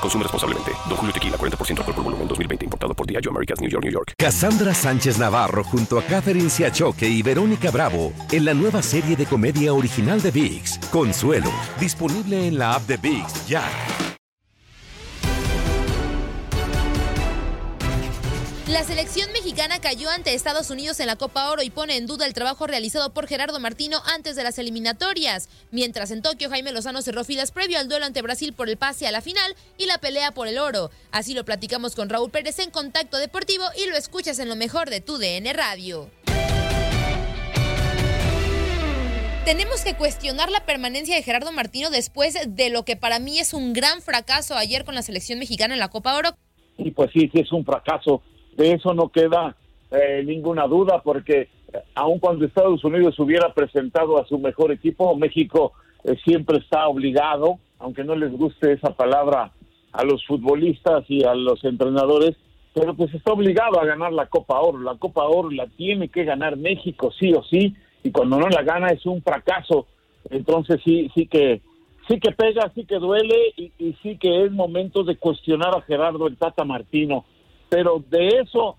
Consume responsablemente. Don Julio Tequila, 40% alcohol por volumen, 2020. Importado por Diageo Americas, New York, New York. Cassandra Sánchez Navarro junto a Catherine Siachoque y Verónica Bravo en la nueva serie de comedia original de VIX, Consuelo. Disponible en la app de VIX, ya. La selección mexicana cayó ante Estados Unidos en la Copa Oro y pone en duda el trabajo realizado por Gerardo Martino antes de las eliminatorias. Mientras en Tokio Jaime Lozano cerró filas previo al duelo ante Brasil por el pase a la final y la pelea por el oro. Así lo platicamos con Raúl Pérez en Contacto Deportivo y lo escuchas en lo mejor de tu DN Radio. Tenemos que cuestionar la permanencia de Gerardo Martino después de lo que para mí es un gran fracaso ayer con la selección mexicana en la Copa Oro. Y pues sí, sí es un fracaso de eso no queda eh, ninguna duda, porque eh, aun cuando Estados Unidos hubiera presentado a su mejor equipo, México eh, siempre está obligado, aunque no les guste esa palabra a los futbolistas y a los entrenadores, pero pues está obligado a ganar la Copa Oro. La Copa Oro la tiene que ganar México sí o sí, y cuando no la gana es un fracaso. Entonces sí, sí que sí que pega, sí que duele y, y sí que es momento de cuestionar a Gerardo el Tata Martino pero de eso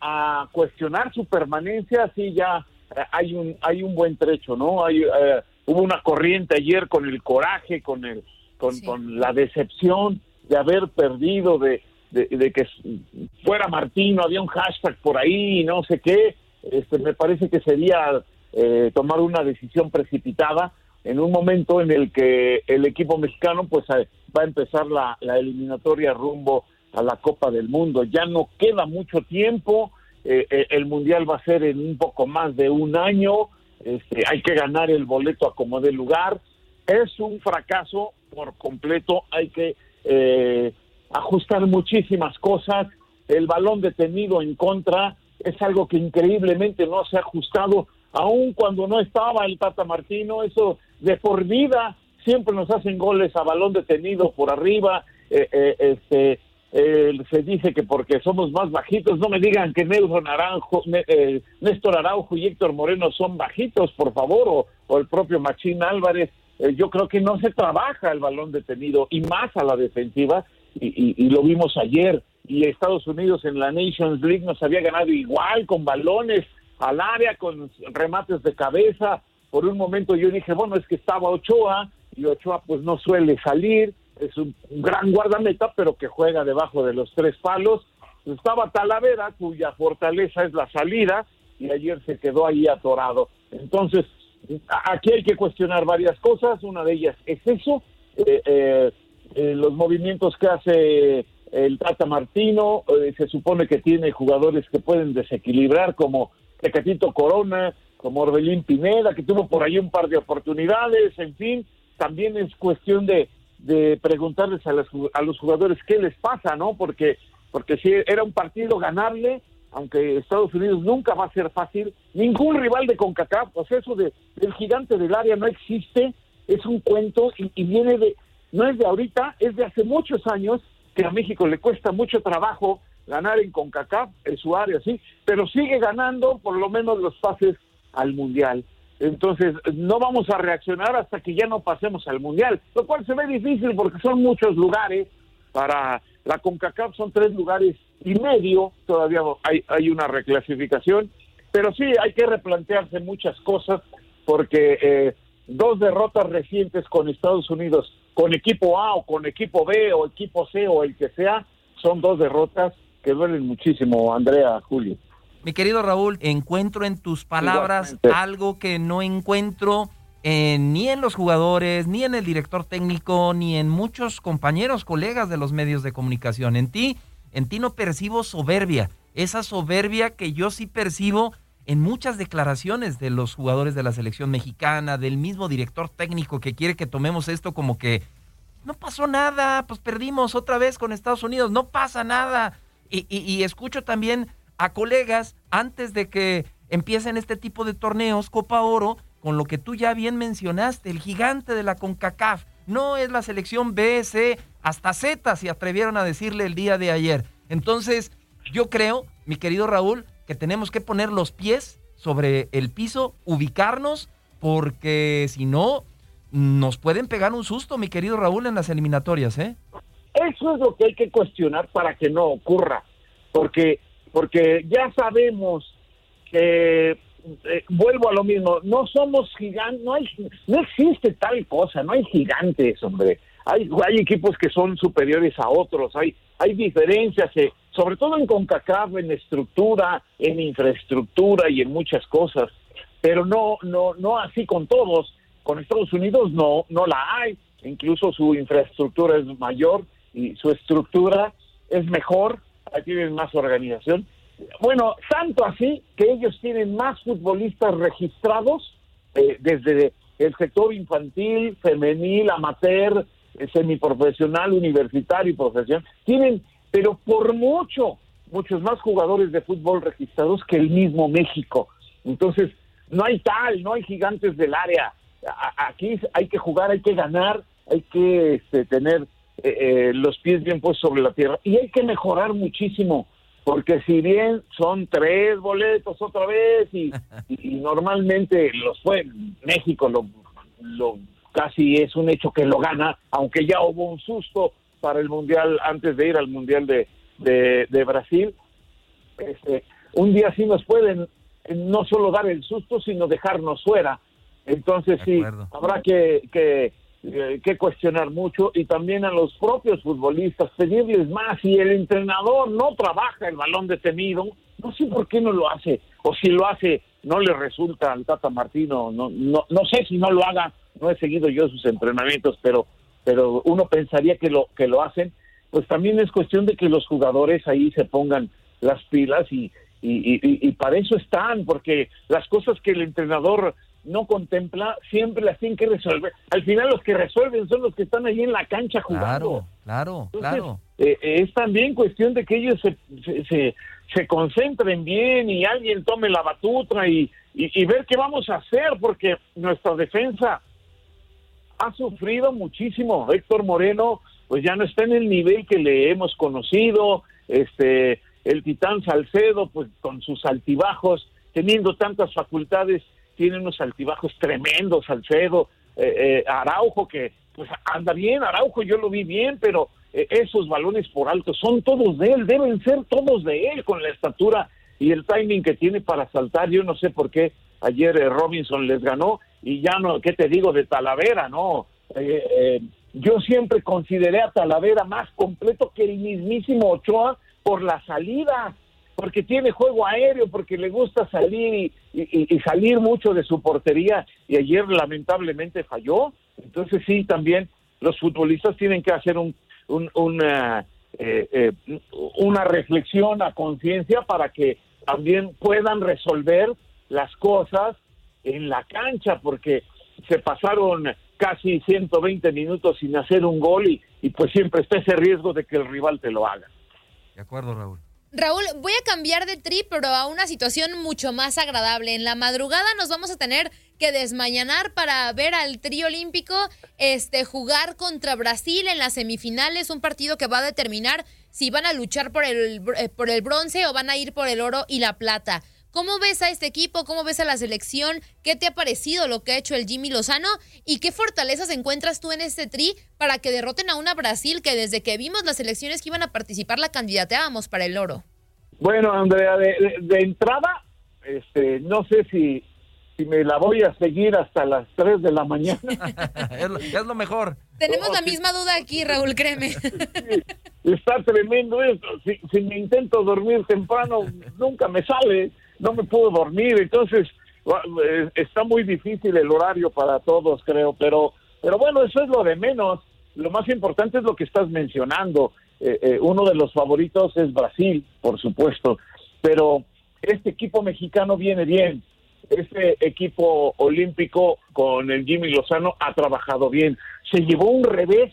a, cuestionar su permanencia sí ya eh, hay un hay un buen trecho no hay eh, hubo una corriente ayer con el coraje con el con, con la decepción de haber perdido de, de, que fuera Martino había un hashtag por ahí no sé qué. Este me parece que sería eh, tomar una decisión precipitada en un momento en el que el equipo mexicano pues va a empezar la, la eliminatoria rumbo a la Copa del Mundo. Ya no queda mucho tiempo, eh, eh, el Mundial va a ser en un poco más de un año, este, hay que ganar el boleto a como de lugar. Es un fracaso por completo, hay que eh, ajustar muchísimas cosas. El balón detenido en contra es algo que increíblemente no se ha ajustado, aun cuando no estaba el Tata Martino, eso de por vida siempre nos hacen goles a balón detenido por arriba, este eh, se dice que porque somos más bajitos, no me digan que Néstor Naranjo, eh, Néstor Araujo y Héctor Moreno son bajitos, por favor, o, el propio Machín Álvarez. Eh, yo creo que no se trabaja el balón detenido y más a la defensiva, y, lo vimos ayer. Y Estados Unidos en la Nations League nos había ganado igual con balones al área, con remates de cabeza. Por un momento yo dije, bueno, es que estaba Ochoa y Ochoa pues no suele salir es un, gran guardameta, pero que juega debajo de los tres palos. Estaba Talavera, cuya fortaleza es la salida, y ayer se quedó ahí atorado. Entonces, aquí hay que cuestionar varias cosas. Una de ellas es eso, eh, eh, eh, los movimientos que hace el Tata Martino. se supone que tiene jugadores que pueden desequilibrar, como Tecatito Corona, como Orbelín Pineda, que tuvo por ahí un par de oportunidades, en fin. También es cuestión de de preguntarles a, a los jugadores qué les pasa, ¿no? Porque, porque si era un partido ganarle, aunque Estados Unidos nunca va a ser fácil, ningún rival de CONCACAF, o sea, eso de, del gigante del área no existe, es un cuento y, y viene de, no es de ahorita, es de hace muchos años que a México le cuesta mucho trabajo ganar en CONCACAF, en su área, sí, pero sigue ganando por lo menos los pases al Mundial. Entonces, no vamos a reaccionar hasta que ya no pasemos al Mundial, lo cual se ve difícil porque son muchos lugares. Para la CONCACAF son tres lugares y medio, todavía hay, hay una reclasificación, pero sí hay que replantearse muchas cosas porque eh, dos derrotas recientes con Estados Unidos, con equipo A o con equipo B o equipo C o el que sea, son dos derrotas que duelen muchísimo, Andrea, Julio. Mi querido Raúl, encuentro en tus palabras algo que no encuentro ni en los jugadores, ni en el director técnico, ni en muchos compañeros, colegas de los medios de comunicación. En ti, en ti no percibo soberbia, esa soberbia que yo sí percibo en muchas declaraciones de los jugadores de la selección mexicana, del mismo director técnico que quiere que tomemos esto como que no pasó nada, pues perdimos otra vez con Estados Unidos, no pasa nada. Y, y escucho también a colegas antes de que empiecen este tipo de torneos, Copa Oro, con lo que tú ya bien mencionaste, el gigante de la CONCACAF. No es la selección B, C, hasta Z, si atrevieron a decirle el día de ayer. Entonces, yo creo, mi querido Raúl, que tenemos que poner los pies sobre el piso, ubicarnos, porque si no, nos pueden pegar un susto, mi querido Raúl, en las eliminatorias, ¿eh? Eso es lo que hay que cuestionar para que no ocurra, porque porque ya sabemos que eh, vuelvo a lo mismo, no somos gigantes, no hay, no existe tal cosa, no hay gigantes, hombre. Hay, hay equipos que son superiores a otros, hay, hay diferencias, eh, sobre todo en CONCACAF, en estructura, en infraestructura y en muchas cosas, pero no, no, no así con todos. Con Estados Unidos no, no la hay, incluso su infraestructura es mayor y su estructura es mejor, tienen más organización. Bueno, tanto así que ellos tienen más futbolistas registrados eh, desde el sector infantil, femenil, amateur, eh, semiprofesional, universitario y profesional. Tienen, pero por mucho, muchos más jugadores de fútbol registrados que el mismo México. Entonces, no hay tal, no hay gigantes del área. Aquí hay que jugar, hay que ganar, hay que este, tener eh, eh, los pies bien puestos sobre la tierra. Y hay que mejorar muchísimo, porque si bien son tres boletos otra vez y, normalmente los fue, México lo, lo casi es un hecho que lo gana, aunque ya hubo un susto para el Mundial antes de ir al Mundial de, de, Brasil. Este, un día sí nos pueden no solo dar el susto, sino dejarnos fuera. Entonces sí, habrá que, que eh, que cuestionar mucho y también a los propios futbolistas pedirles más. Si el entrenador no trabaja el balón detenido. No sé por qué no lo hace. O si lo hace no le resulta al Tata Martino. No no no sé si no lo haga. No he seguido yo sus entrenamientos pero pero uno pensaría que lo que lo hacen. Pues también es cuestión de que los jugadores ahí se pongan las pilas y, y, y para eso están porque las cosas que el entrenador no contempla, siempre las tienen que resolver. Al final los que resuelven son los que están ahí en la cancha jugando. Claro, claro, claro. Eh, es también cuestión de que ellos se, se, se, concentren bien y alguien tome la batuta y, y, ver qué vamos a hacer, porque nuestra defensa ha sufrido muchísimo. Héctor Moreno, pues ya no está en el nivel que le hemos conocido. Este, el Titán Salcedo, pues con sus altibajos, teniendo tantas facultades tiene unos altibajos tremendos, Salcedo, eh, eh, Araujo, que pues anda bien, Araujo yo lo vi bien, pero eh, esos balones por alto son todos de él, deben ser todos de él con la estatura y el timing que tiene para saltar. Yo no sé por qué ayer Robinson les ganó y ya no, ¿qué te digo de Talavera? No, yo siempre consideré a Talavera más completo que el mismísimo Ochoa por la salida porque tiene juego aéreo, porque le gusta salir y, salir mucho de su portería y ayer lamentablemente falló. Entonces sí, también los futbolistas tienen que hacer un, una, eh, eh, una reflexión a conciencia para que también puedan resolver las cosas en la cancha, porque se pasaron casi 120 minutos sin hacer un gol y pues siempre está ese riesgo de que el rival te lo haga. De acuerdo, Raúl. Raúl, voy a cambiar de trip, pero a una situación mucho más agradable. En la madrugada nos vamos a tener que desmañanar para ver al trío olímpico este, jugar contra Brasil en las semifinales, un partido que va a determinar si van a luchar por el, eh, por el bronce o van a ir por el oro y la plata. ¿Cómo ves a este equipo? ¿Cómo ves a la selección? ¿Qué te ha parecido lo que ha hecho el Jimmy Lozano? ¿Y qué fortalezas encuentras tú en este tri para que derroten a una Brasil que desde que vimos las elecciones que iban a participar la candidateábamos para el oro? Bueno, Andrea, de entrada, este, no sé si, si me la voy a seguir hasta las 3 de la mañana. es, lo, mejor. Tenemos la misma duda aquí, Raúl, créeme. está tremendo esto. Si, si me intento dormir temprano, nunca me sale, no me puedo dormir. Entonces, eh, está muy difícil el horario para todos, creo. Pero, pero bueno, eso es lo de menos. Lo más importante es lo que estás mencionando. Eh, eh, uno de los favoritos es Brasil, por supuesto. Pero este equipo mexicano viene bien. Este equipo olímpico con el Jimmy Lozano ha trabajado bien. Se llevó un revés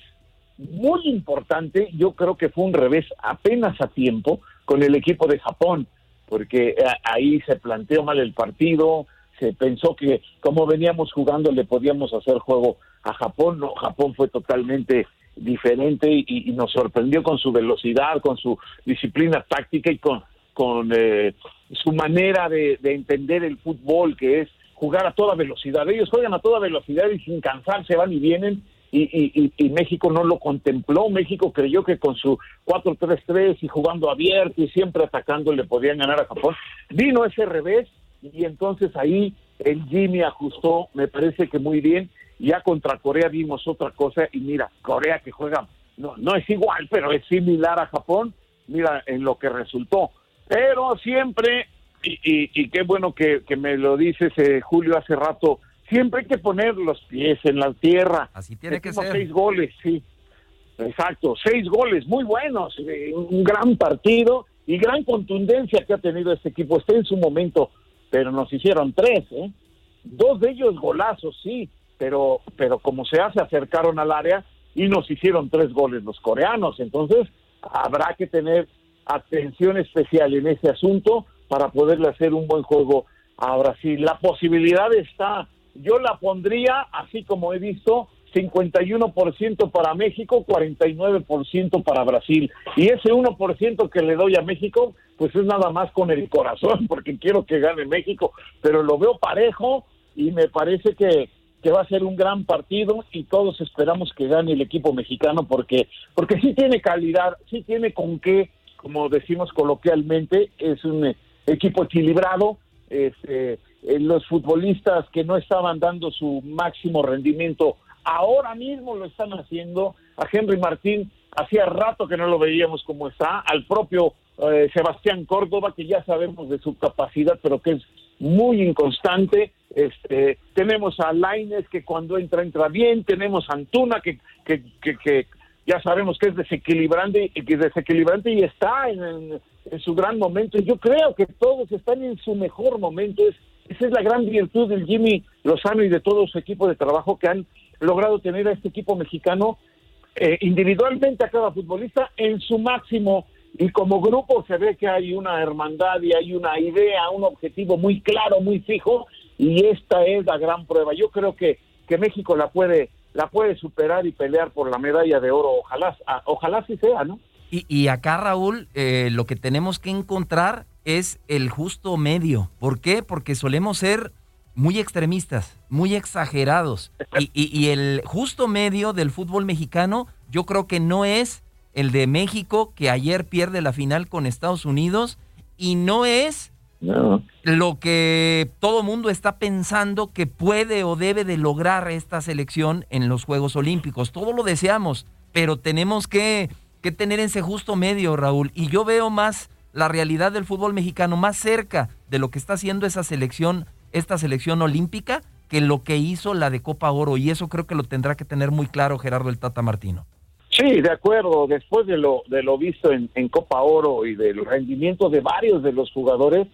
muy importante, yo creo que fue un revés apenas a tiempo con el equipo de Japón, porque eh, ahí se planteó mal el partido, se pensó que como veníamos jugando le podíamos hacer juego a Japón, no, Japón fue totalmente diferente y nos sorprendió con su velocidad, con su disciplina táctica y con con eh, su manera de, entender el fútbol, que es jugar a toda velocidad. Ellos juegan a toda velocidad y sin cansarse van y vienen. Y, y, México no lo contempló. México creyó que con su 4-3-3 y jugando abierto y siempre atacando le podían ganar a Japón. Vino ese revés y entonces ahí el Jimmy ajustó, me parece que muy bien. Ya contra Corea vimos otra cosa y mira, Corea que juega, no, no es igual, pero es similar a Japón. Mira en lo que resultó. Pero siempre, y, qué bueno que, me lo dices, eh, Julio, hace rato, siempre hay que poner los pies en la tierra. Así tiene que ser. Seis goles, sí. Exacto, seis goles, muy buenos, eh, un gran partido y gran contundencia que ha tenido este equipo. Está en su momento, pero nos hicieron tres, ¿eh? Dos de ellos golazos, sí, pero, pero como se hace, acercaron al área y nos hicieron tres goles los coreanos. Entonces, habrá que tener atención especial en ese asunto para poderle hacer un buen juego a Brasil. La posibilidad está, yo la pondría, así como he visto, 51% para México, 49% para Brasil. Y ese 1% que le doy a México, pues es nada más con el corazón, porque quiero que gane México, pero lo veo parejo y me parece que, que va a ser un gran partido y todos esperamos que gane el equipo mexicano porque porque sí tiene calidad, sí tiene con qué como decimos coloquialmente, es un equipo equilibrado. Este, eh, los futbolistas que no estaban dando su máximo rendimiento ahora mismo lo están haciendo. A Henry Martín hacía rato que no lo veíamos como está. Al propio eh, Sebastián Córdoba, que ya sabemos de su capacidad, pero que es muy inconstante. Este, tenemos a Laines que cuando entra entra bien, tenemos a Antuna que, que, que ya sabemos que es desequilibrante y que desequilibrante y está en, su gran momento. Yo creo que todos están en su mejor momento. Es, esa es la gran virtud del Jimmy Lozano y de todo su equipo de trabajo que han logrado tener a este equipo mexicano eh, individualmente a cada futbolista en su máximo y como grupo se ve que hay una hermandad y hay una idea, un objetivo muy claro, muy fijo y esta es la gran prueba. Yo creo que, que México la puede la puede superar y pelear por la medalla de oro. Ojalá, ah, ojalá sí sea, ¿no? Y, acá, Raúl, eh, lo que tenemos que encontrar es el justo medio. ¿Por qué? Porque solemos ser muy extremistas, muy exagerados. Y, y, el justo medio del fútbol mexicano, yo creo que no es el de México, que ayer pierde la final con Estados Unidos, y no es lo que todo mundo está pensando que puede o debe de lograr esta selección en los Juegos Olímpicos. Todo lo deseamos, pero tenemos que, que tener ese justo medio, Raúl. Y yo veo más la realidad del fútbol mexicano más cerca de lo que está haciendo esa selección, esta selección olímpica, que lo que hizo la de Copa Oro. Y eso creo que lo tendrá que tener muy claro Gerardo el Tata Martino. Sí, de acuerdo. Después de lo, de lo visto en, Copa Oro y del rendimiento de varios de los jugadores,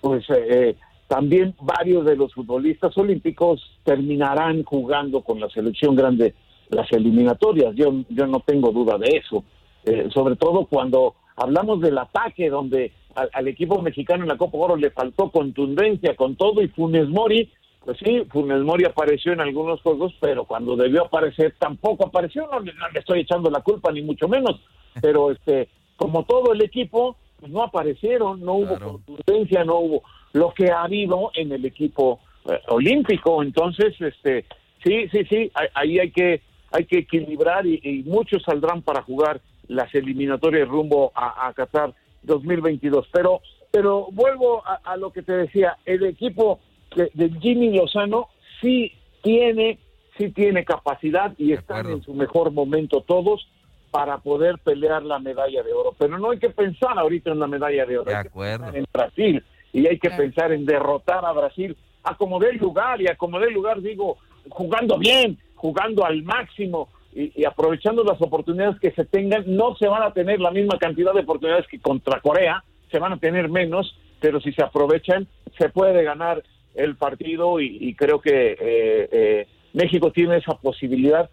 pues eh, eh, también varios de los futbolistas olímpicos terminarán jugando con la selección grande las eliminatorias. Yo, yo no tengo duda de eso. Eh, sobre todo cuando hablamos del ataque, donde al, equipo mexicano en la Copa Oro le faltó contundencia con todo y Funes Mori, pues sí, Funes Mori apareció en algunos juegos, pero cuando debió aparecer tampoco apareció. No, no le estoy echando la culpa ni mucho menos, pero este como todo el equipo, pues no aparecieron, no hubo contundencia, no hubo lo que ha habido en el equipo eh, olímpico. Entonces, este, sí, sí, sí, ahí hay que hay que equilibrar y, muchos saldrán para jugar las eliminatorias rumbo a, a Qatar 2022. Pero, pero vuelvo a, lo que te decía, el equipo de, de Jimmy Lozano sí tiene sí tiene capacidad y están en su mejor momento todos para poder pelear la medalla de oro. Pero no hay que pensar ahorita en la medalla de oro. De hay acuerdo. Que en Brasil y hay que pensar en derrotar a Brasil a como dé lugar y a como dé lugar digo jugando bien, jugando al máximo y, y, aprovechando las oportunidades que se tengan. No se van a tener la misma cantidad de oportunidades que contra Corea, se van a tener menos, pero si se aprovechan se puede ganar el partido y, creo que eh, eh, México tiene esa posibilidad.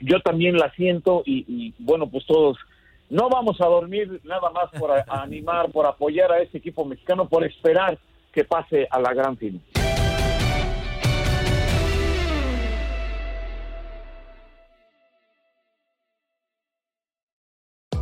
Yo también la siento y, bueno, pues todos no vamos a dormir nada más por animar, por apoyar a ese equipo mexicano, por esperar que pase a la gran final.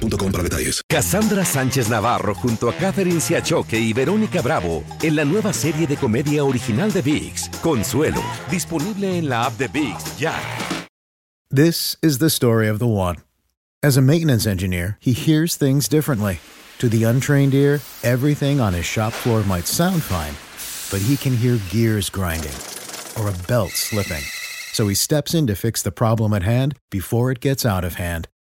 para detalles. Cassandra Sánchez Navarro junto a Catherine Siachoque y Verónica Bravo en la nueva serie de comedia original de Vix, Consuelo, disponible en la app de Vix ya. This is the story of the one. As a maintenance engineer, he hears things differently. To the untrained ear, everything on his shop floor might sound fine, but he can hear gears grinding or a belt slipping. So he steps in to fix the problem at hand before it gets out of hand